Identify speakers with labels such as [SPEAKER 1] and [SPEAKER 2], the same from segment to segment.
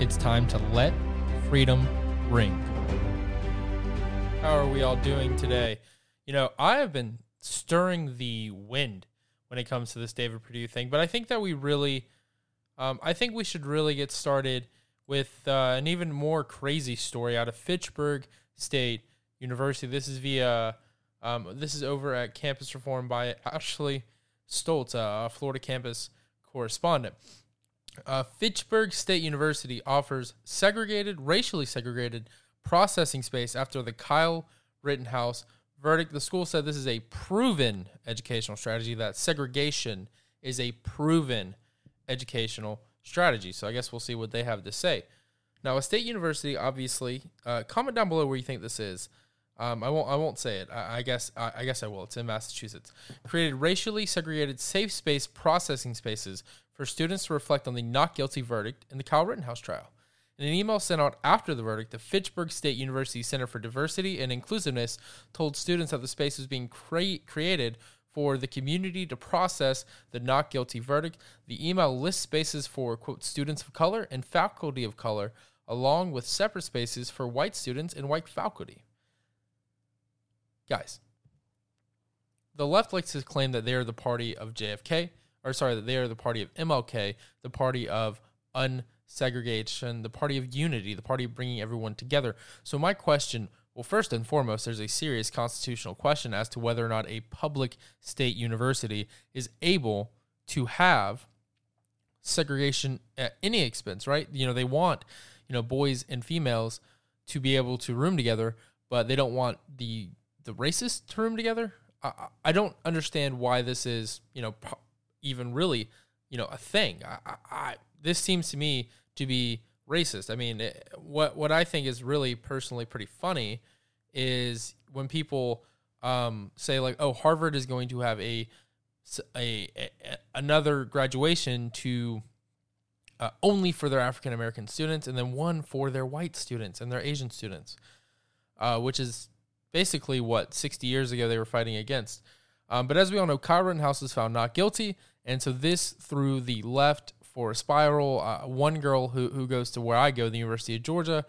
[SPEAKER 1] It's time to let freedom ring. How are we all doing today? You know, I have been stirring the wind when it comes to this David Perdue thing, but I think that we really, um, I think we should really get started with uh, an even more crazy story out of Fitchburg State University. This is via, um, this is over at Campus Reform by Ashley Stoltz, a Florida campus correspondent. Uh, Fitchburg State University offers segregated, racially segregated processing space after the Kyle Rittenhouse verdict. The school said this is a proven educational strategy, that segregation is a proven educational strategy. So I guess we'll see what they have to say. Now, a state university, obviously, uh, comment down below where you think this is. Um, I won't. I won't say it. I, I guess. I, I, guess I will. It's in Massachusetts. Created racially segregated safe space processing spaces for students to reflect on the not guilty verdict in the Kyle Rittenhouse trial. In an email sent out after the verdict, the Fitchburg State University Center for Diversity and Inclusiveness told students that the space was being cre- created for the community to process the not guilty verdict. The email lists spaces for quote students of color and faculty of color, along with separate spaces for white students and white faculty. Guys, the left likes to claim that they are the party of JFK, or sorry, that they are the party of MLK, the party of unsegregation, the party of unity, the party of bringing everyone together. So, my question well, first and foremost, there's a serious constitutional question as to whether or not a public state university is able to have segregation at any expense, right? You know, they want, you know, boys and females to be able to room together, but they don't want the the racists to room together. I, I don't understand why this is, you know, even really, you know, a thing. I, I, this seems to me to be racist. I mean, it, what what I think is really personally pretty funny is when people um, say like, "Oh, Harvard is going to have a a, a another graduation to uh, only for their African American students, and then one for their white students and their Asian students," uh, which is basically what 60 years ago they were fighting against. Um, but as we all know, Kyle Rittenhouse was found not guilty, and so this threw the left for a spiral. Uh, one girl who who goes to where I go, the University of Georgia,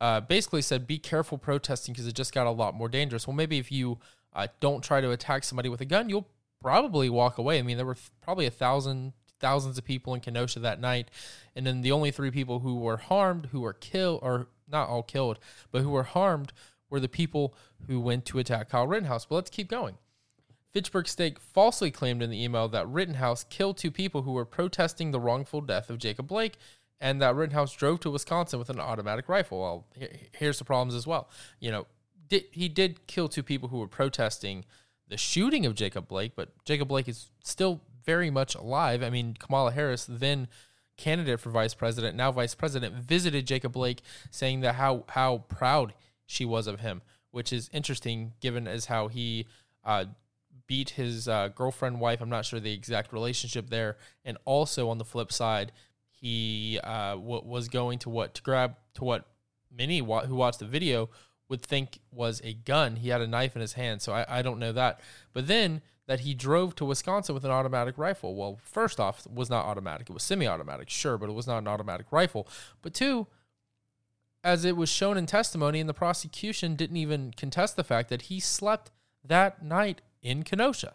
[SPEAKER 1] uh, basically said, "Be careful protesting because it just got a lot more dangerous." Well, maybe if you uh, don't try to attack somebody with a gun, you'll probably walk away. I mean, there were th- probably a thousand thousands of people in Kenosha that night, and then the only three people who were harmed, who were killed, or not all killed, but who were harmed, were the people who went to attack Kyle Rittenhouse. But let's keep going. Fitchburg State falsely claimed in the email that Rittenhouse killed two people who were protesting the wrongful death of Jacob Blake and that Rittenhouse drove to Wisconsin with an automatic rifle. Well, here's the problems as well. You know, he did kill two people who were protesting the shooting of Jacob Blake, but Jacob Blake is still very much alive. I mean, Kamala Harris, then candidate for vice president, now vice president, visited Jacob Blake saying that how how proud she was of him, which is interesting given as how he uh, beat his uh, girlfriend wife. I'm not sure the exact relationship there, and also on the flip side, he uh, w- was going to what to grab to what many wa- who watched the video would think was a gun. He had a knife in his hand, so I, I don't know that. But then that he drove to Wisconsin with an automatic rifle. Well, first off, was not automatic. It was semi-automatic, sure, but it was not an automatic rifle. But two, as it was shown in testimony, and the prosecution didn't even contest the fact that he slept that night in Kenosha.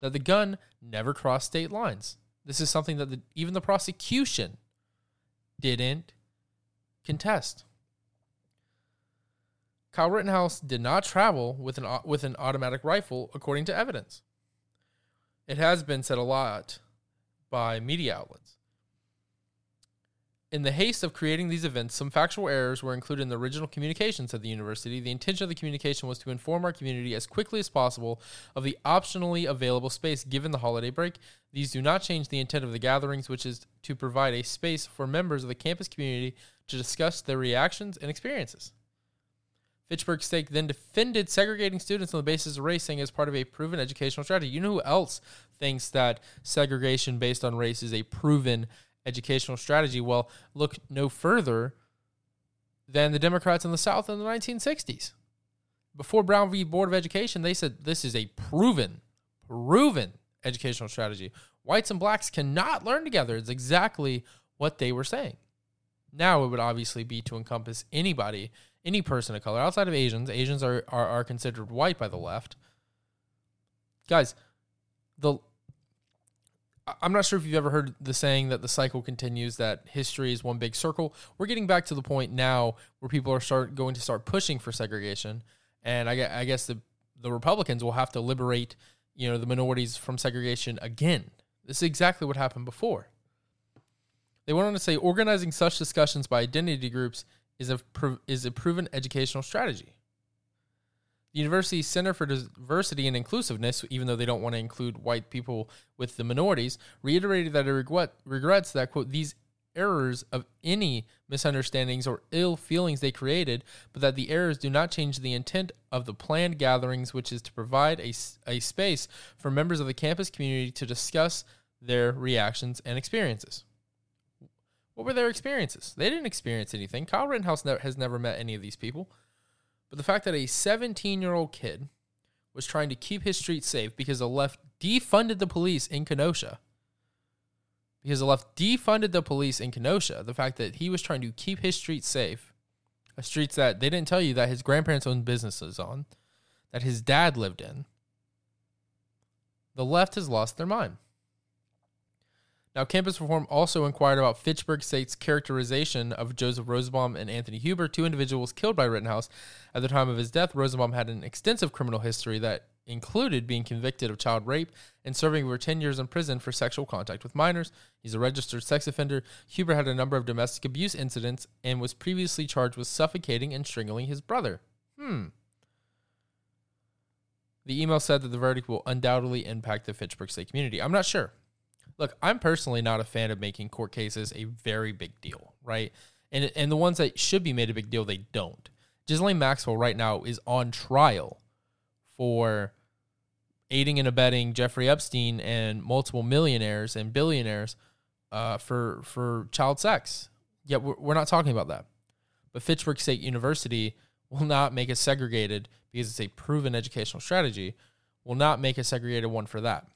[SPEAKER 1] That the gun never crossed state lines. This is something that the, even the prosecution didn't contest. Kyle Rittenhouse did not travel with an with an automatic rifle, according to evidence. It has been said a lot by media outlets. In the haste of creating these events, some factual errors were included in the original communications at the university. The intention of the communication was to inform our community as quickly as possible of the optionally available space given the holiday break. These do not change the intent of the gatherings, which is to provide a space for members of the campus community to discuss their reactions and experiences. Fitchburg State then defended segregating students on the basis of race, saying as part of a proven educational strategy. You know who else thinks that segregation based on race is a proven educational strategy? Well, look no further than the Democrats in the South in the 1960s. Before Brown v. Board of Education, they said this is a proven, proven educational strategy. Whites and blacks cannot learn together. It's exactly what they were saying. Now it would obviously be to encompass anybody, any person of color outside of Asians. Asians are, are, are considered white by the left. Guys, the I'm not sure if you've ever heard the saying that the cycle continues, that history is one big circle. We're getting back to the point now where people are start going to start pushing for segregation, and I, I guess the the Republicans will have to liberate you know the minorities from segregation again. This is exactly what happened before. They went on to say organizing such discussions by identity groups is a is a proven educational strategy. University Center for Diversity and Inclusiveness, even though they don't want to include white people with the minorities, reiterated that it regret, regrets that, quote, these errors of any misunderstandings or ill feelings they created, but that the errors do not change the intent of the planned gatherings, which is to provide a, a space for members of the campus community to discuss their reactions and experiences. What were their experiences? They didn't experience anything. Kyle Rittenhouse has never met any of these people. But the fact that a 17 year old kid was trying to keep his street safe because the left defunded the police in Kenosha, because the left defunded the police in Kenosha, the fact that he was trying to keep his streets safe, a streets that they didn't tell you that his grandparents owned businesses on, that his dad lived in, the left has lost their mind. Now, Campus Reform also inquired about Fitchburg State's characterization of Joseph Rosenbaum and Anthony Huber, two individuals killed by Rittenhouse. At the time of his death, Rosenbaum had an extensive criminal history that included being convicted of child rape and serving over 10 years in prison for sexual contact with minors. He's a registered sex offender. Huber had a number of domestic abuse incidents and was previously charged with suffocating and strangling his brother. Hmm. The email said that the verdict will undoubtedly impact the Fitchburg State community. I'm not sure. Look, I'm personally not a fan of making court cases a very big deal, right? And and the ones that should be made a big deal, they don't. Ghislaine Maxwell right now is on trial for aiding and abetting Jeffrey Epstein and multiple millionaires and billionaires uh, for for child sex. Yet we're, we're not talking about that. But Fitchburg State University will not make it segregated because it's a proven educational strategy. Will not make a segregated one for that.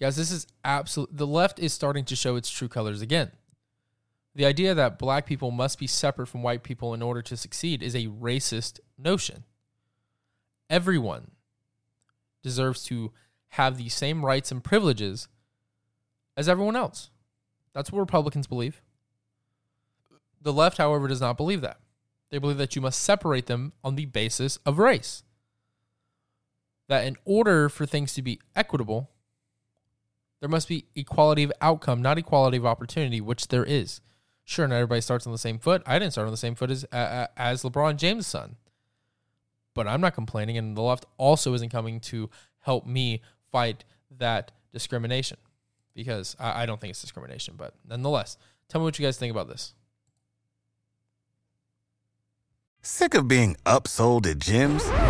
[SPEAKER 1] Guys, this is absolute. The left is starting to show its true colors again. The idea that black people must be separate from white people in order to succeed is a racist notion. Everyone deserves to have the same rights and privileges as everyone else. That's what Republicans believe. The left, however, does not believe that. They believe that you must separate them on the basis of race. That in order for things to be equitable, there must be equality of outcome, not equality of opportunity, which there is. Sure, not everybody starts on the same foot. I didn't start on the same foot as uh, as LeBron James' son, but I'm not complaining, and the left also isn't coming to help me fight that discrimination because I, I don't think it's discrimination. But nonetheless, tell me what you guys think about this.
[SPEAKER 2] Sick of being upsold at gyms?